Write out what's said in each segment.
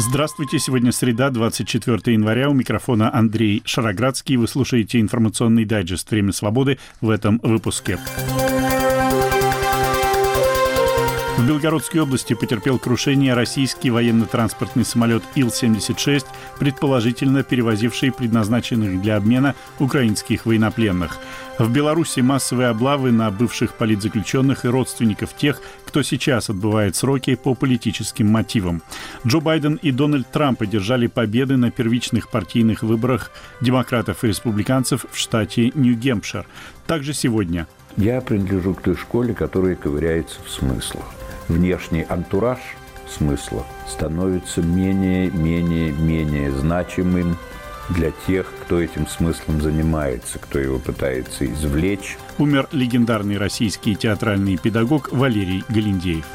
Здравствуйте, сегодня среда, 24 января. У микрофона Андрей Шароградский. Вы слушаете информационный дайджест «Время свободы» в этом выпуске. В Белгородской области потерпел крушение российский военно-транспортный самолет Ил-76, предположительно перевозивший предназначенных для обмена украинских военнопленных. В Беларуси массовые облавы на бывших политзаключенных и родственников тех, кто сейчас отбывает сроки по политическим мотивам. Джо Байден и Дональд Трамп одержали победы на первичных партийных выборах демократов и республиканцев в штате Нью-Гемпшир. Также сегодня я принадлежу к той школе, которая ковыряется в смыслах внешний антураж смысла становится менее, менее, менее значимым для тех, кто этим смыслом занимается, кто его пытается извлечь. Умер легендарный российский театральный педагог Валерий Галиндеев.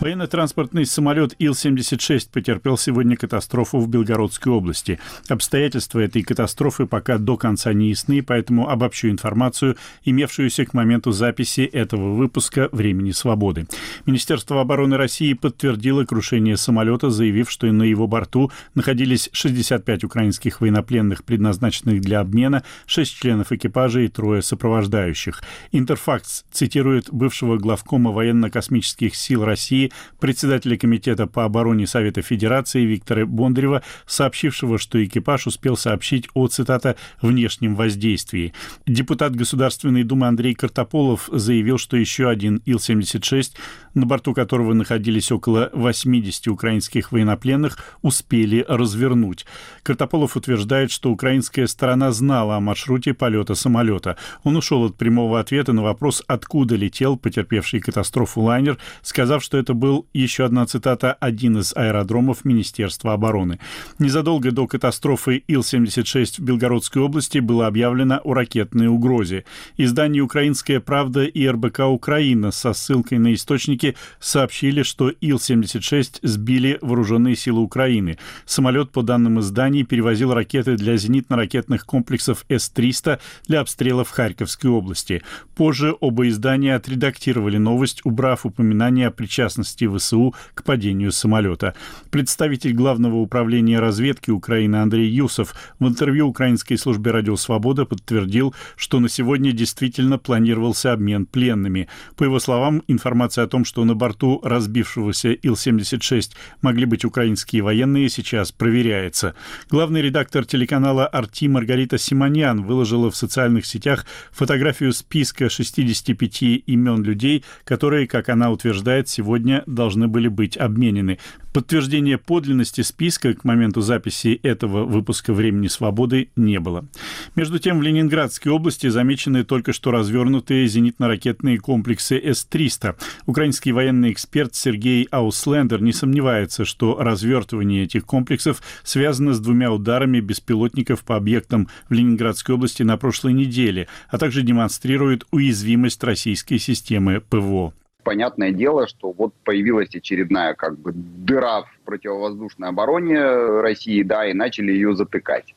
Военно-транспортный самолет Ил-76 потерпел сегодня катастрофу в Белгородской области. Обстоятельства этой катастрофы пока до конца не ясны, поэтому обобщу информацию, имевшуюся к моменту записи этого выпуска «Времени свободы». Министерство обороны России подтвердило крушение самолета, заявив, что на его борту находились 65 украинских военнопленных, предназначенных для обмена, 6 членов экипажа и трое сопровождающих. Интерфакс цитирует бывшего главкома военно-космических сил России председателя Комитета по обороне Совета Федерации Виктора Бондарева, сообщившего, что экипаж успел сообщить о, цитата, «внешнем воздействии». Депутат Государственной Думы Андрей Картополов заявил, что еще один Ил-76, на борту которого находились около 80 украинских военнопленных, успели развернуть. Картополов утверждает, что украинская сторона знала о маршруте полета самолета. Он ушел от прямого ответа на вопрос, откуда летел потерпевший катастрофу лайнер, сказав, что это был еще одна цитата «один из аэродромов Министерства обороны». Незадолго до катастрофы Ил-76 в Белгородской области было объявлено о ракетной угрозе. Издание «Украинская правда» и РБК «Украина» со ссылкой на источники сообщили, что Ил-76 сбили вооруженные силы Украины. Самолет, по данным изданий, перевозил ракеты для зенитно-ракетных комплексов С-300 для обстрелов Харьковской области. Позже оба издания отредактировали новость, убрав упоминание о причастности готовности ВСУ к падению самолета. Представитель Главного управления разведки Украины Андрей Юсов в интервью украинской службе «Радио Свобода» подтвердил, что на сегодня действительно планировался обмен пленными. По его словам, информация о том, что на борту разбившегося Ил-76 могли быть украинские военные, сейчас проверяется. Главный редактор телеканала «Арти» Маргарита Симоньян выложила в социальных сетях фотографию списка 65 имен людей, которые, как она утверждает, сегодня должны были быть обменены. Подтверждения подлинности списка к моменту записи этого выпуска «Времени свободы» не было. Между тем, в Ленинградской области замечены только что развернутые зенитно-ракетные комплексы С-300. Украинский военный эксперт Сергей Ауслендер не сомневается, что развертывание этих комплексов связано с двумя ударами беспилотников по объектам в Ленинградской области на прошлой неделе, а также демонстрирует уязвимость российской системы ПВО понятное дело, что вот появилась очередная как бы дыра в противовоздушной обороне России, да, и начали ее затыкать.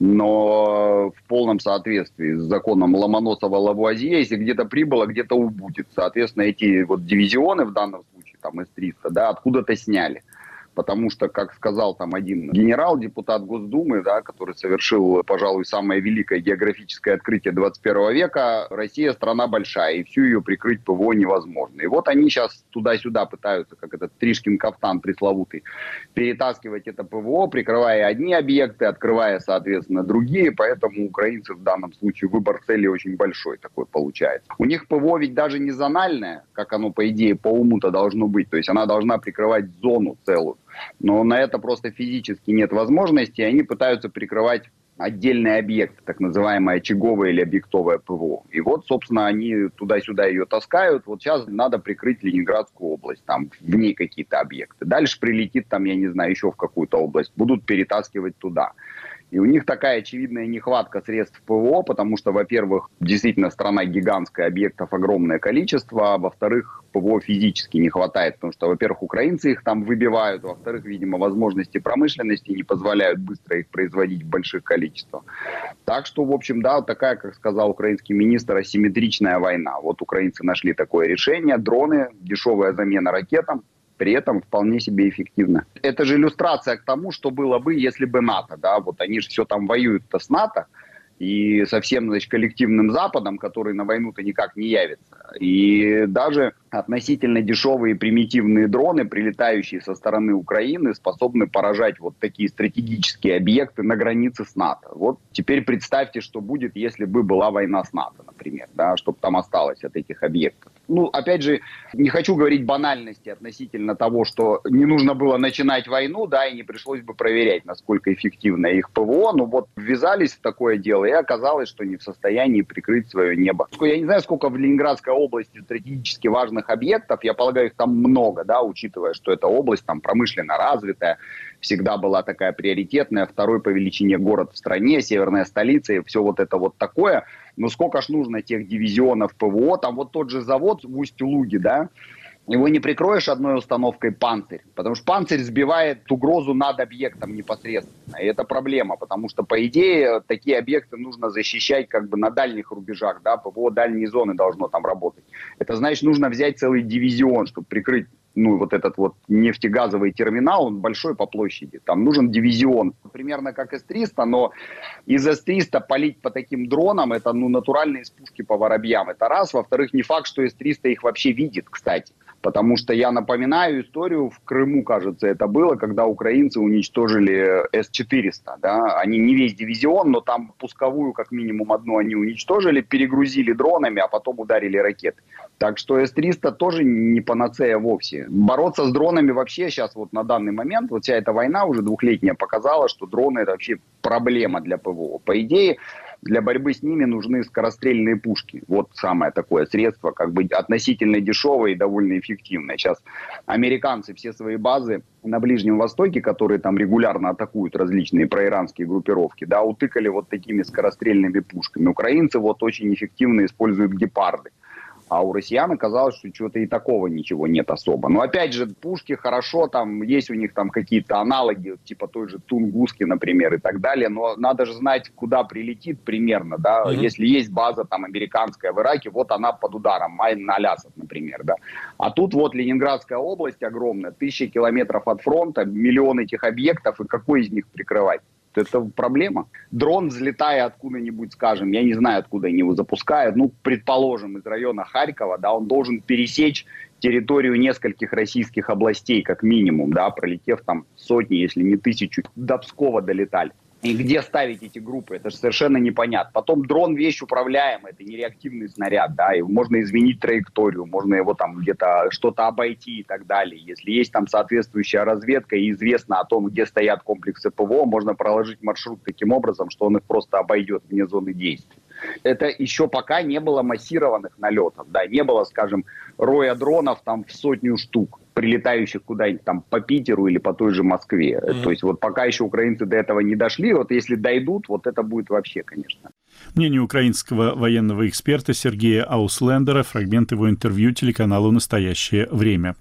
Но в полном соответствии с законом Ломоносова-Лавуазье, если где-то прибыло, где-то убудет. Соответственно, эти вот дивизионы в данном случае, там С-300, да, откуда-то сняли потому что, как сказал там один генерал, депутат Госдумы, да, который совершил, пожалуй, самое великое географическое открытие 21 века, Россия страна большая, и всю ее прикрыть ПВО невозможно. И вот они сейчас туда-сюда пытаются, как этот Тришкин кафтан пресловутый, перетаскивать это ПВО, прикрывая одни объекты, открывая, соответственно, другие, поэтому украинцы в данном случае выбор цели очень большой такой получается. У них ПВО ведь даже не зональное, как оно, по идее, по уму-то должно быть, то есть она должна прикрывать зону целую. Но на это просто физически нет возможности, и они пытаются прикрывать отдельный объект, так называемое очаговое или объектовое ПВО. И вот, собственно, они туда-сюда ее таскают. Вот сейчас надо прикрыть Ленинградскую область, там в ней какие-то объекты. Дальше прилетит там, я не знаю, еще в какую-то область. Будут перетаскивать туда. И у них такая очевидная нехватка средств ПВО, потому что, во-первых, действительно страна гигантская, объектов огромное количество, а во-вторых, ПВО физически не хватает, потому что, во-первых, украинцы их там выбивают, во-вторых, видимо, возможности промышленности не позволяют быстро их производить в больших количествах. Так что, в общем, да, такая, как сказал украинский министр, асимметричная война. Вот украинцы нашли такое решение, дроны, дешевая замена ракетам, при этом вполне себе эффективно. Это же иллюстрация к тому, что было бы, если бы НАТО, да, вот они же все там воюют-то с НАТО, и со всем значит, коллективным Западом, который на войну-то никак не явится. И даже относительно дешевые примитивные дроны, прилетающие со стороны Украины, способны поражать вот такие стратегические объекты на границе с НАТО. Вот теперь представьте, что будет, если бы была война с НАТО, например, да, чтобы там осталось от этих объектов. Ну, опять же, не хочу говорить банальности относительно того, что не нужно было начинать войну, да, и не пришлось бы проверять, насколько эффективно их ПВО, но вот ввязались в такое дело, и оказалось, что не в состоянии прикрыть свое небо. Я не знаю, сколько в Ленинградской области стратегически важных важных объектов, я полагаю, их там много, да, учитывая, что эта область там промышленно развитая, всегда была такая приоритетная, второй по величине город в стране, северная столица и все вот это вот такое. Но сколько ж нужно тех дивизионов ПВО, там вот тот же завод в Усть-Луге, да, его не прикроешь одной установкой «Панцирь», потому что «Панцирь» сбивает угрозу над объектом непосредственно. И это проблема, потому что, по идее, такие объекты нужно защищать как бы на дальних рубежах, да, ПВО дальней зоны должно там работать. Это значит, нужно взять целый дивизион, чтобы прикрыть ну, вот этот вот нефтегазовый терминал, он большой по площади. Там нужен дивизион, примерно как С-300, но из С-300 полить по таким дронам, это, ну, натуральные пушки по воробьям. Это раз. Во-вторых, не факт, что С-300 их вообще видит, кстати. Потому что я напоминаю историю, в Крыму, кажется, это было, когда украинцы уничтожили С-400. Да? Они не весь дивизион, но там пусковую, как минимум одну, они уничтожили, перегрузили дронами, а потом ударили ракеты. Так что С-300 тоже не панацея вовсе. Бороться с дронами вообще сейчас вот на данный момент, вот вся эта война уже двухлетняя показала, что дроны это вообще проблема для ПВО. По идее, для борьбы с ними нужны скорострельные пушки. Вот самое такое средство, как бы относительно дешевое и довольно эффективное. Сейчас американцы все свои базы на Ближнем Востоке, которые там регулярно атакуют различные проиранские группировки, да, утыкали вот такими скорострельными пушками. Украинцы вот очень эффективно используют гепарды. А у россиян оказалось, что чего-то и такого ничего нет особо. Но опять же, пушки хорошо, там есть у них там какие-то аналоги, типа той же Тунгуски, например, и так далее. Но надо же знать, куда прилетит примерно, да. Mm-hmm. Если есть база там американская в Ираке, вот она под ударом, Айн-аль-Асад, например, да. А тут вот Ленинградская область огромная, тысячи километров от фронта, миллион этих объектов, и какой из них прикрывать? Это проблема. Дрон, взлетая откуда-нибудь, скажем, я не знаю, откуда они его запускают, ну, предположим, из района Харькова, да, он должен пересечь территорию нескольких российских областей, как минимум, да, пролетев там сотни, если не тысячу, до Пскова долетали. И где ставить эти группы, это же совершенно непонятно. Потом дрон вещь управляемая, это не реактивный снаряд, да, и можно изменить траекторию, можно его там где-то что-то обойти и так далее. Если есть там соответствующая разведка и известно о том, где стоят комплексы ПВО, можно проложить маршрут таким образом, что он их просто обойдет вне зоны действия. Это еще пока не было массированных налетов, да, не было, скажем, роя дронов там в сотню штук прилетающих куда-нибудь там по Питеру или по той же Москве. Mm-hmm. То есть вот пока еще украинцы до этого не дошли, вот если дойдут, вот это будет вообще, конечно. Мнение украинского военного эксперта Сергея Ауслендера, фрагмент его интервью телеканалу «Настоящее время».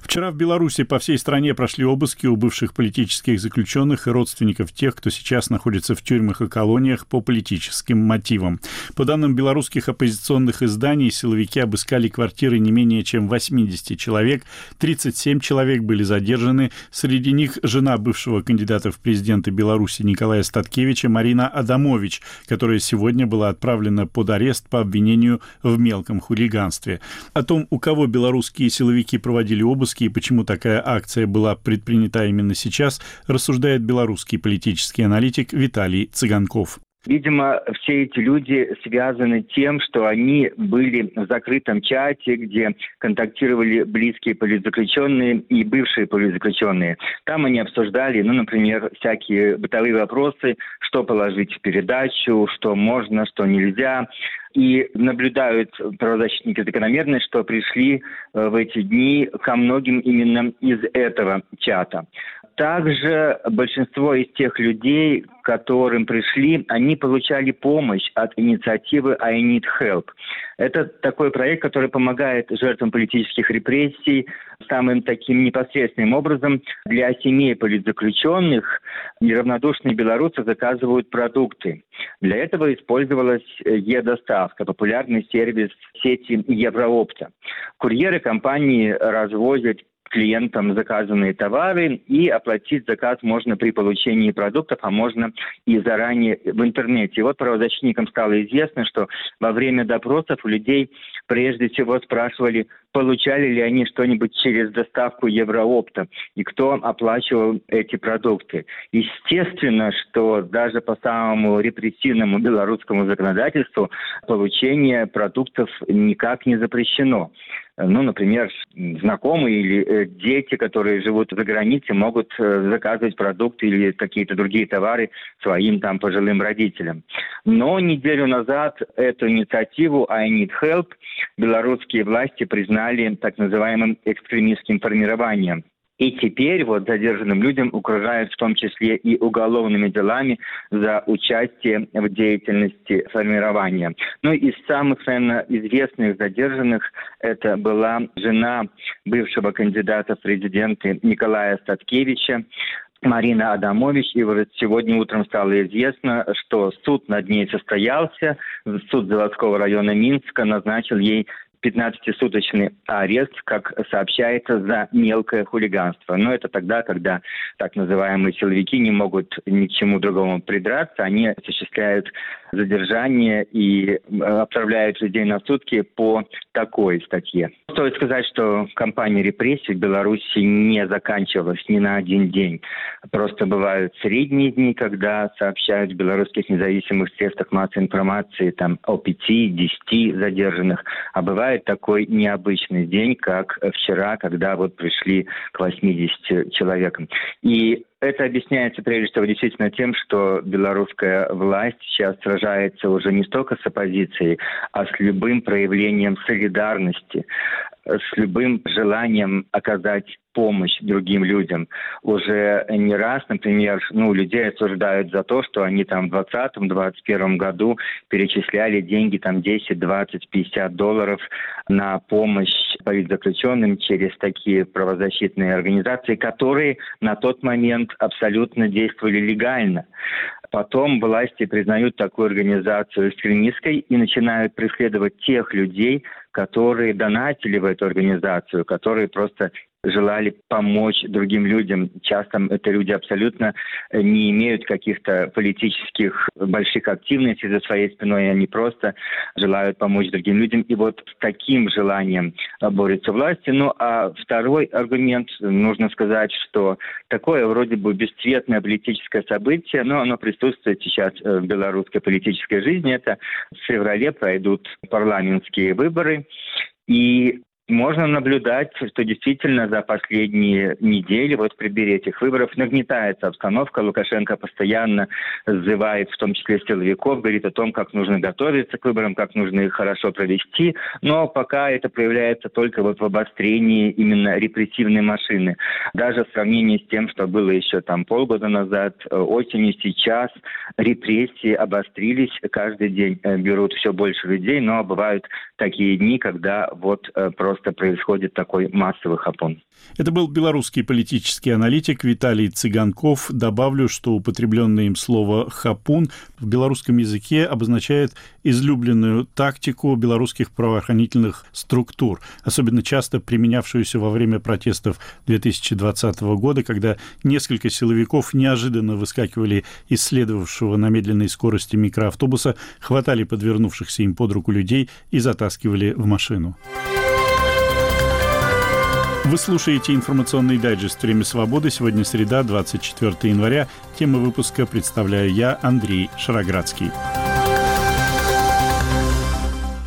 Вчера в Беларуси по всей стране прошли обыски у бывших политических заключенных и родственников тех, кто сейчас находится в тюрьмах и колониях по политическим мотивам. По данным белорусских оппозиционных изданий, силовики обыскали квартиры не менее чем 80 человек, 37 человек были задержаны, среди них жена бывшего кандидата в президенты Беларуси Николая Статкевича Марина Адамович, которая сегодня была отправлена под арест по обвинению в мелком хулиганстве. О том, у кого белорусские силовики проводили и почему такая акция была предпринята именно сейчас, рассуждает белорусский политический аналитик Виталий Цыганков. Видимо, все эти люди связаны тем, что они были в закрытом чате, где контактировали близкие политзаключенные и бывшие политзаключенные. Там они обсуждали, ну, например, всякие бытовые вопросы, что положить в передачу, что можно, что нельзя. И наблюдают правозащитники закономерность, что пришли э, в эти дни ко многим именно из этого чата. Также большинство из тех людей, которым пришли, они получали помощь от инициативы I Need Help. Это такой проект, который помогает жертвам политических репрессий самым таким непосредственным образом. Для семей политзаключенных неравнодушные белорусы заказывают продукты. Для этого использовалась Е-доставка, популярный сервис сети Евроопта. Курьеры компании развозят клиентам заказанные товары, и оплатить заказ можно при получении продуктов, а можно и заранее в интернете. И вот правозащитникам стало известно, что во время допросов у людей прежде всего спрашивали, получали ли они что-нибудь через доставку Евроопта и кто оплачивал эти продукты. Естественно, что даже по самому репрессивному белорусскому законодательству получение продуктов никак не запрещено. Ну, например, знакомые или э, дети, которые живут за границей, могут э, заказывать продукты или какие-то другие товары своим там пожилым родителям. Но неделю назад эту инициативу «I need help» белорусские власти признали так называемым экстремистским формированием. И теперь вот задержанным людям угрожают в том числе и уголовными делами за участие в деятельности формирования. Ну, из самых, наверное, известных задержанных это была жена бывшего кандидата в президенты Николая Статкевича, Марина Адамович. И вот сегодня утром стало известно, что суд над ней состоялся. Суд заводского района Минска назначил ей 15-суточный арест, как сообщается, за мелкое хулиганство. Но это тогда, когда так называемые силовики не могут ни к чему другому придраться, они осуществляют задержание и отправляют людей на сутки по такой статье. Стоит сказать, что кампания репрессий в Беларуси не заканчивалась ни на один день. Просто бывают средние дни, когда сообщают в белорусских независимых средствах массовой информации там, о пяти-десяти задержанных. А бывает такой необычный день, как вчера, когда вот пришли к 80 человекам. И это объясняется прежде всего действительно тем, что белорусская власть сейчас сражается уже не столько с оппозицией, а с любым проявлением солидарности с любым желанием оказать помощь другим людям. Уже не раз, например, ну, людей осуждают за то, что они там в 2020-2021 году перечисляли деньги там 10, 20, 50 долларов на помощь политзаключенным через такие правозащитные организации, которые на тот момент абсолютно действовали легально. Потом власти признают такую организацию экстремистской и начинают преследовать тех людей, которые донатили в эту организацию, которые просто желали помочь другим людям. Часто это люди абсолютно э, не имеют каких-то политических больших активностей за своей спиной, они просто желают помочь другим людям. И вот с таким желанием борются власти. Ну а второй аргумент, нужно сказать, что такое вроде бы бесцветное политическое событие, но оно присутствует сейчас э, в белорусской политической жизни. Это в феврале пройдут парламентские выборы. И можно наблюдать, что действительно за последние недели, вот в преддверии этих выборов, нагнетается обстановка. Лукашенко постоянно зазывает, в том числе силовиков, говорит о том, как нужно готовиться к выборам, как нужно их хорошо провести. Но пока это проявляется только вот в обострении именно репрессивной машины. Даже в сравнении с тем, что было еще там полгода назад, э, осенью, сейчас репрессии обострились. Каждый день э, берут все больше людей, но бывают такие дни, когда вот э, просто просто происходит такой массовый хапон. Это был белорусский политический аналитик Виталий Цыганков. Добавлю, что употребленное им слово «хапун» в белорусском языке обозначает излюбленную тактику белорусских правоохранительных структур, особенно часто применявшуюся во время протестов 2020 года, когда несколько силовиков неожиданно выскакивали из следовавшего на медленной скорости микроавтобуса, хватали подвернувшихся им под руку людей и затаскивали в машину. Вы слушаете информационный дайджест «Время свободы». Сегодня среда, 24 января. Тема выпуска представляю я, Андрей Шароградский.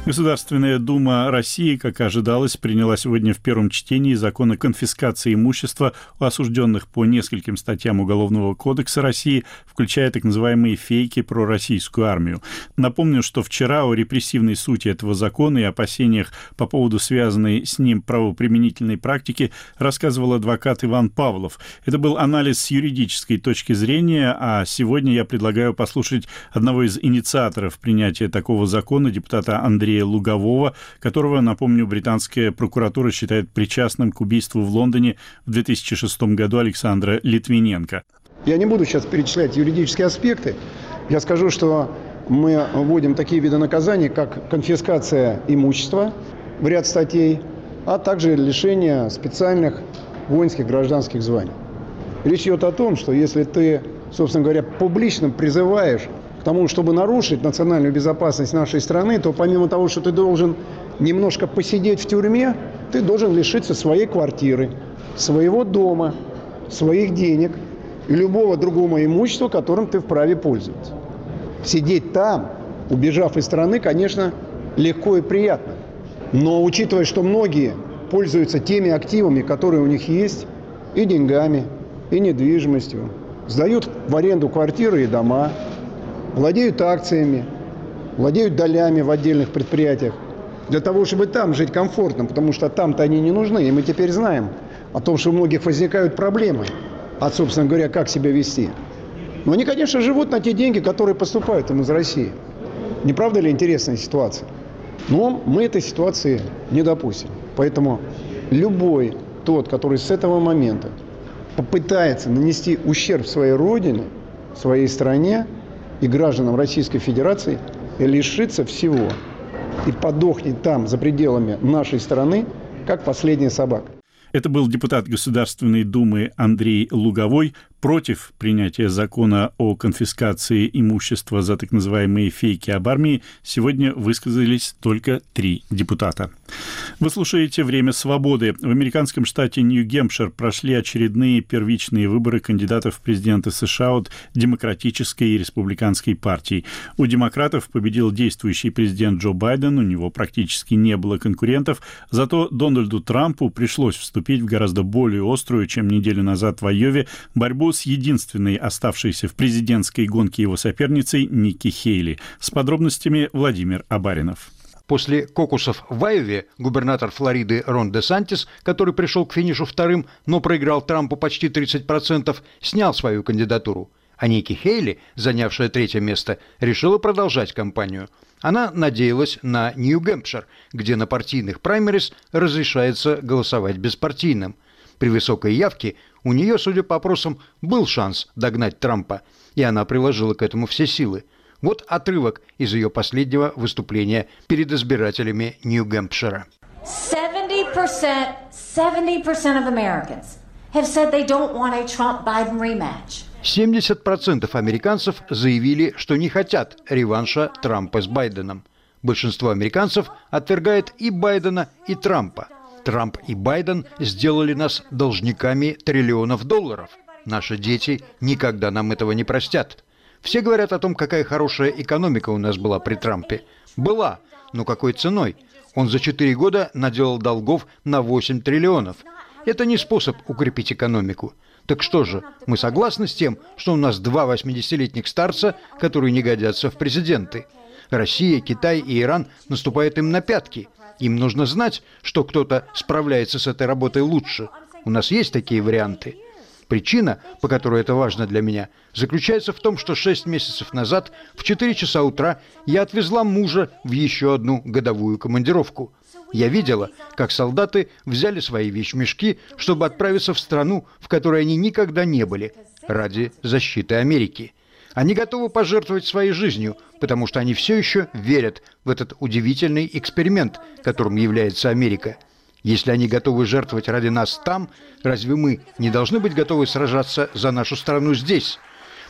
Государственная Дума России, как ожидалось, приняла сегодня в первом чтении закон о конфискации имущества у осужденных по нескольким статьям Уголовного кодекса России, включая так называемые фейки про российскую армию. Напомню, что вчера о репрессивной сути этого закона и опасениях по поводу связанной с ним правоприменительной практики рассказывал адвокат Иван Павлов. Это был анализ с юридической точки зрения, а сегодня я предлагаю послушать одного из инициаторов принятия такого закона, депутата Андрея Андрея Лугового, которого, напомню, британская прокуратура считает причастным к убийству в Лондоне в 2006 году Александра Литвиненко. Я не буду сейчас перечислять юридические аспекты. Я скажу, что мы вводим такие виды наказаний, как конфискация имущества в ряд статей, а также лишение специальных воинских гражданских званий. Речь идет о том, что если ты, собственно говоря, публично призываешь к тому, чтобы нарушить национальную безопасность нашей страны, то помимо того, что ты должен немножко посидеть в тюрьме, ты должен лишиться своей квартиры, своего дома, своих денег и любого другого имущества, которым ты вправе пользоваться. Сидеть там, убежав из страны, конечно, легко и приятно. Но учитывая, что многие пользуются теми активами, которые у них есть, и деньгами, и недвижимостью, сдают в аренду квартиры и дома, владеют акциями, владеют долями в отдельных предприятиях, для того, чтобы там жить комфортно, потому что там-то они не нужны. И мы теперь знаем о том, что у многих возникают проблемы от, собственно говоря, как себя вести. Но они, конечно, живут на те деньги, которые поступают им из России. Не правда ли интересная ситуация? Но мы этой ситуации не допустим. Поэтому любой тот, который с этого момента попытается нанести ущерб своей родине, своей стране и гражданам Российской Федерации, лишится всего и подохнет там, за пределами нашей страны, как последняя собака. Это был депутат Государственной Думы Андрей Луговой против принятия закона о конфискации имущества за так называемые фейки об армии сегодня высказались только три депутата. Вы слушаете «Время свободы». В американском штате Нью-Гемпшир прошли очередные первичные выборы кандидатов в президенты США от Демократической и Республиканской партий. У демократов победил действующий президент Джо Байден, у него практически не было конкурентов, зато Дональду Трампу пришлось вступить в гораздо более острую, чем неделю назад в Айове, борьбу с единственной оставшейся в президентской гонке его соперницей Ники Хейли. С подробностями Владимир Абаринов. После кокусов в Айове губернатор Флориды Рон де Сантис, который пришел к финишу вторым, но проиграл Трампу почти 30%, снял свою кандидатуру. А Ники Хейли, занявшая третье место, решила продолжать кампанию. Она надеялась на Нью-Гэмпшир, где на партийных праймерис разрешается голосовать беспартийным. При высокой явке у нее, судя по опросам, был шанс догнать Трампа, и она приложила к этому все силы. Вот отрывок из ее последнего выступления перед избирателями Нью-Гэмпшира. 70%, 70% of Americans have said they don't want a Trump-Biden rematch. 70% американцев заявили, что не хотят реванша Трампа с Байденом. Большинство американцев отвергает и Байдена, и Трампа. Трамп и Байден сделали нас должниками триллионов долларов. Наши дети никогда нам этого не простят. Все говорят о том, какая хорошая экономика у нас была при Трампе. Была, но какой ценой? Он за 4 года наделал долгов на 8 триллионов. Это не способ укрепить экономику. Так что же, мы согласны с тем, что у нас два 80-летних старца, которые не годятся в президенты? Россия, Китай и Иран наступают им на пятки – им нужно знать, что кто-то справляется с этой работой лучше. У нас есть такие варианты. Причина, по которой это важно для меня, заключается в том, что шесть месяцев назад в 4 часа утра я отвезла мужа в еще одну годовую командировку. Я видела, как солдаты взяли свои вещмешки, чтобы отправиться в страну, в которой они никогда не были, ради защиты Америки. Они готовы пожертвовать своей жизнью, потому что они все еще верят в этот удивительный эксперимент, которым является Америка. Если они готовы жертвовать ради нас там, разве мы не должны быть готовы сражаться за нашу страну здесь?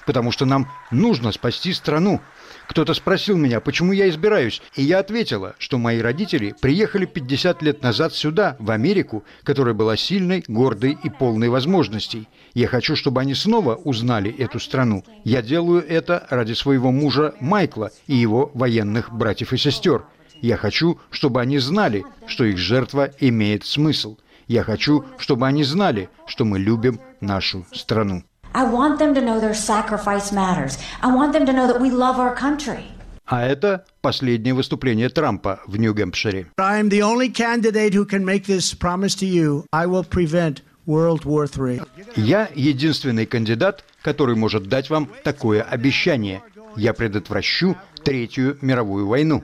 Потому что нам нужно спасти страну, кто-то спросил меня, почему я избираюсь, и я ответила, что мои родители приехали 50 лет назад сюда, в Америку, которая была сильной, гордой и полной возможностей. Я хочу, чтобы они снова узнали эту страну. Я делаю это ради своего мужа Майкла и его военных братьев и сестер. Я хочу, чтобы они знали, что их жертва имеет смысл. Я хочу, чтобы они знали, что мы любим нашу страну. I want them to know their sacrifice matters. I want them to know that we love our country. А это последнее выступление Трампа в Нью-Гэмпшире. I'm the only candidate who can make this promise to you. I will prevent World War III. Я единственный кандидат, который может дать вам такое обещание. Я предотвращу Третью мировую войну.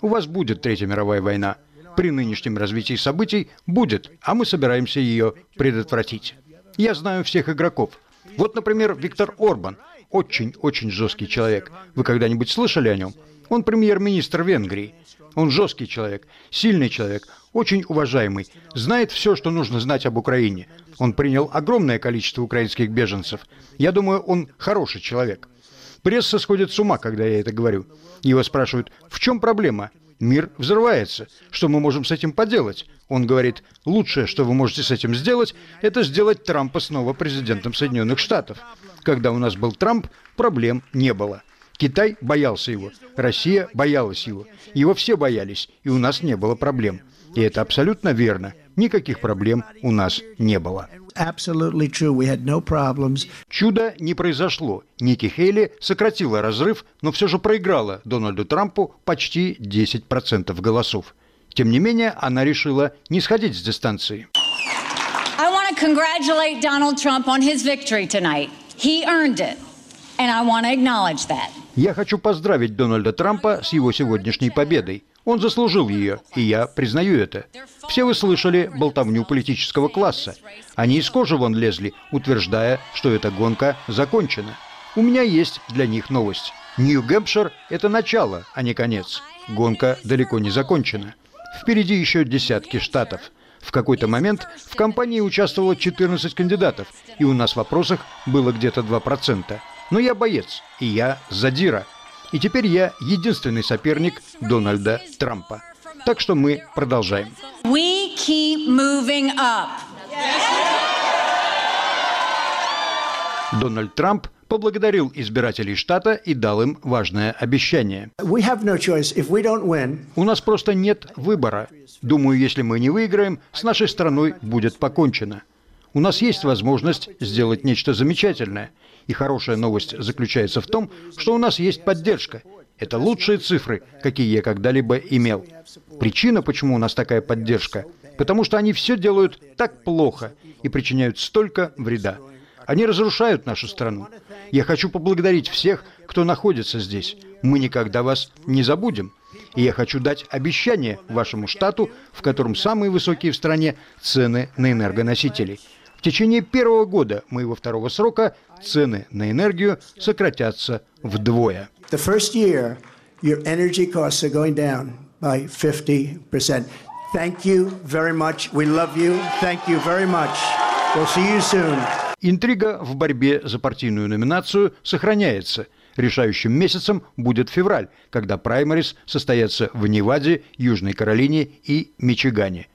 У вас будет Третья мировая война. При нынешнем развитии событий будет, а мы собираемся ее предотвратить. Я знаю всех игроков. Вот, например, Виктор Орбан. Очень-очень жесткий человек. Вы когда-нибудь слышали о нем? Он премьер-министр Венгрии. Он жесткий человек, сильный человек, очень уважаемый, знает все, что нужно знать об Украине. Он принял огромное количество украинских беженцев. Я думаю, он хороший человек. Пресса сходит с ума, когда я это говорю. Его спрашивают, в чем проблема? Мир взрывается. Что мы можем с этим поделать? Он говорит, лучшее, что вы можете с этим сделать, это сделать Трампа снова президентом Соединенных Штатов. Когда у нас был Трамп, проблем не было. Китай боялся его, Россия боялась его. Его все боялись, и у нас не было проблем. И это абсолютно верно. Никаких проблем у нас не было. Чудо не произошло. Ники Хейли сократила разрыв, но все же проиграла Дональду Трампу почти 10% голосов. Тем не менее, она решила не сходить с дистанции. I want to congratulate Donald Trump on his victory tonight. He earned it. And I want to acknowledge that. Я хочу поздравить Дональда Трампа с его сегодняшней победой. Он заслужил ее, и я признаю это. Все вы слышали болтовню политического класса. Они из кожи вон лезли, утверждая, что эта гонка закончена. У меня есть для них новость. Нью-Гэмпшир – это начало, а не конец. Гонка далеко не закончена. Впереди еще десятки штатов. В какой-то момент в кампании участвовало 14 кандидатов, и у нас в вопросах было где-то 2%. Но я боец, и я задира – и теперь я единственный соперник Дональда Трампа. Так что мы продолжаем. We keep moving up. Дональд Трамп поблагодарил избирателей штата и дал им важное обещание. У нас просто нет выбора. Думаю, если мы не выиграем, с нашей страной будет покончено. У нас есть возможность сделать нечто замечательное. И хорошая новость заключается в том, что у нас есть поддержка. Это лучшие цифры, какие я когда-либо имел. Причина, почему у нас такая поддержка, потому что они все делают так плохо и причиняют столько вреда. Они разрушают нашу страну. Я хочу поблагодарить всех, кто находится здесь. Мы никогда вас не забудем. И я хочу дать обещание вашему штату, в котором самые высокие в стране цены на энергоносители – в течение первого года моего второго срока цены на энергию сократятся вдвое. The first year, your energy costs are going down by 50%. Thank you very much. We love you. Thank you very much. We'll see you soon. Интрига в борьбе за партийную номинацию сохраняется. Решающим месяцем будет февраль, когда праймарис состоятся в Неваде, Южной Каролине и Мичигане.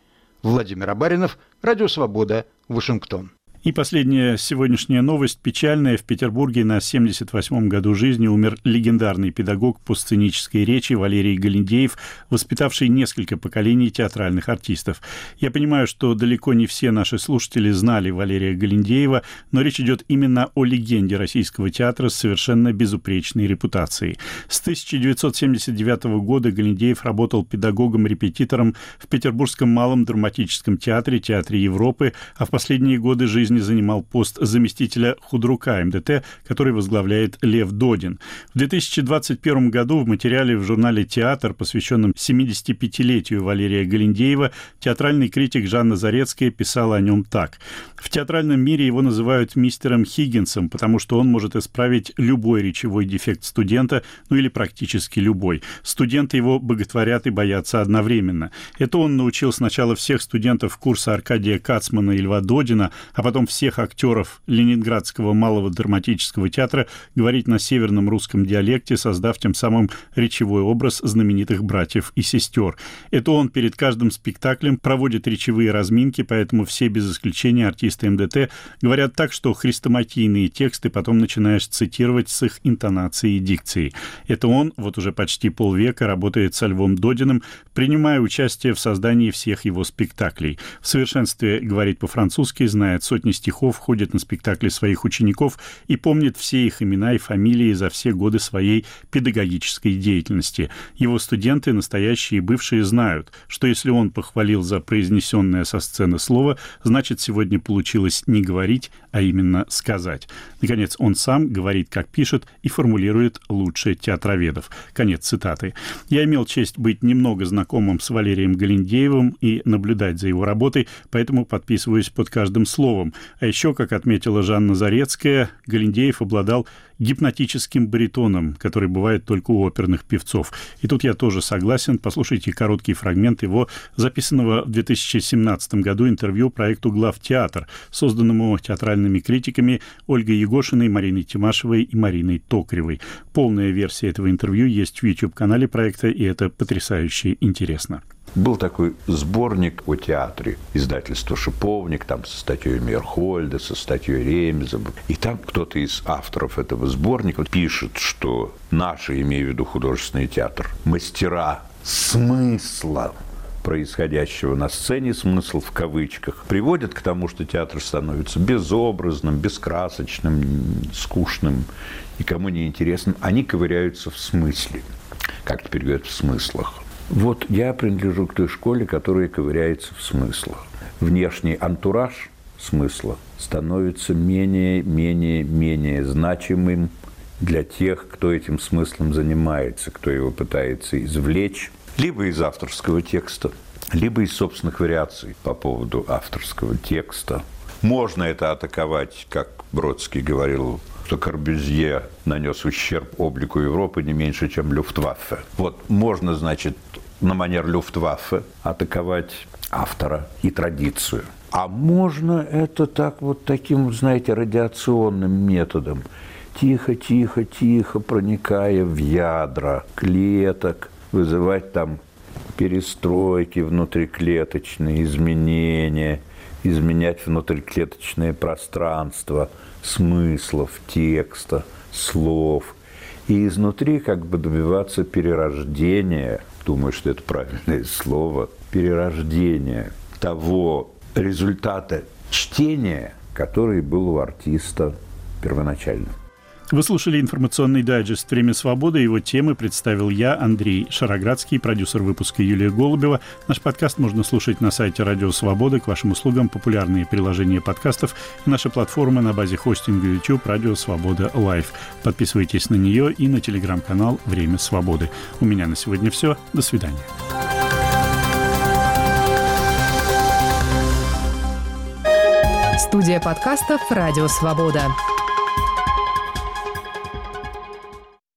Владимир Абаринов, Радио Свобода, Вашингтон. И последняя сегодняшняя новость печальная. В Петербурге на 78-м году жизни умер легендарный педагог по сценической речи Валерий Галиндеев, воспитавший несколько поколений театральных артистов. Я понимаю, что далеко не все наши слушатели знали Валерия Галиндеева, но речь идет именно о легенде российского театра с совершенно безупречной репутацией. С 1979 года Галиндеев работал педагогом-репетитором в Петербургском малом драматическом театре, Театре Европы, а в последние годы жизни жизни занимал пост заместителя худрука МДТ, который возглавляет Лев Додин. В 2021 году в материале в журнале «Театр», посвященном 75-летию Валерия Галиндеева, театральный критик Жанна Зарецкая писала о нем так. В театральном мире его называют мистером Хиггинсом, потому что он может исправить любой речевой дефект студента, ну или практически любой. Студенты его боготворят и боятся одновременно. Это он научил сначала всех студентов курса Аркадия Кацмана и Льва Додина, а потом всех актеров Ленинградского малого драматического театра говорить на северном русском диалекте, создав тем самым речевой образ знаменитых братьев и сестер. Это он перед каждым спектаклем проводит речевые разминки, поэтому все без исключения артисты МДТ говорят так, что хрестоматийные тексты потом начинаешь цитировать с их интонацией и дикцией. Это он вот уже почти полвека работает со Львом Додиным, принимая участие в создании всех его спектаклей. В совершенстве говорит по-французски, знает сотни стихов, ходит на спектакли своих учеников и помнит все их имена и фамилии за все годы своей педагогической деятельности. Его студенты, настоящие и бывшие, знают, что если он похвалил за произнесенное со сцены слово, значит сегодня получил получилось не говорить, а именно сказать. Наконец, он сам говорит, как пишет, и формулирует лучше театроведов. Конец цитаты. Я имел честь быть немного знакомым с Валерием Галиндеевым и наблюдать за его работой, поэтому подписываюсь под каждым словом. А еще, как отметила Жанна Зарецкая, Галиндеев обладал гипнотическим баритоном, который бывает только у оперных певцов. И тут я тоже согласен. Послушайте короткий фрагмент его записанного в 2017 году интервью проекту «Главтеатр», созданному театральными критиками Ольгой Егошиной, Мариной Тимашевой и Мариной Токаревой. Полная версия этого интервью есть в YouTube-канале проекта, и это потрясающе интересно. Был такой сборник о театре, издательство «Шиповник», там со статьей Мерхольда, со статьей Ремеза. И там кто-то из авторов этого сборника пишет, что наши, имею в виду художественный театр, мастера смысла происходящего на сцене, смысл в кавычках, приводит к тому, что театр становится безобразным, бескрасочным, скучным, никому не интересным. Они ковыряются в смысле, как теперь говорят, в смыслах. Вот я принадлежу к той школе, которая ковыряется в смыслах. Внешний антураж смысла становится менее, менее, менее значимым для тех, кто этим смыслом занимается, кто его пытается извлечь, либо из авторского текста, либо из собственных вариаций по поводу авторского текста. Можно это атаковать, как Бродский говорил, что Корбюзье нанес ущерб облику Европы не меньше, чем Люфтваффе. Вот можно, значит, на манер Люфтваффе атаковать автора и традицию. А можно это так вот таким, знаете, радиационным методом. Тихо, тихо, тихо, проникая в ядра клеток, вызывать там перестройки внутриклеточные, изменения, изменять внутриклеточное пространство смыслов, текста, слов. И изнутри как бы добиваться перерождения – думаю, что это правильное слово, перерождение того результата чтения, который был у артиста первоначально. Вы слушали информационный дайджест «Время свободы». Его темы представил я, Андрей Шароградский, продюсер выпуска Юлия Голубева. Наш подкаст можно слушать на сайте «Радио Свободы». К вашим услугам популярные приложения подкастов и наша платформа на базе хостинга YouTube «Радио Свобода Лайв». Подписывайтесь на нее и на телеграм-канал «Время свободы». У меня на сегодня все. До свидания. Студия подкастов «Радио Свобода».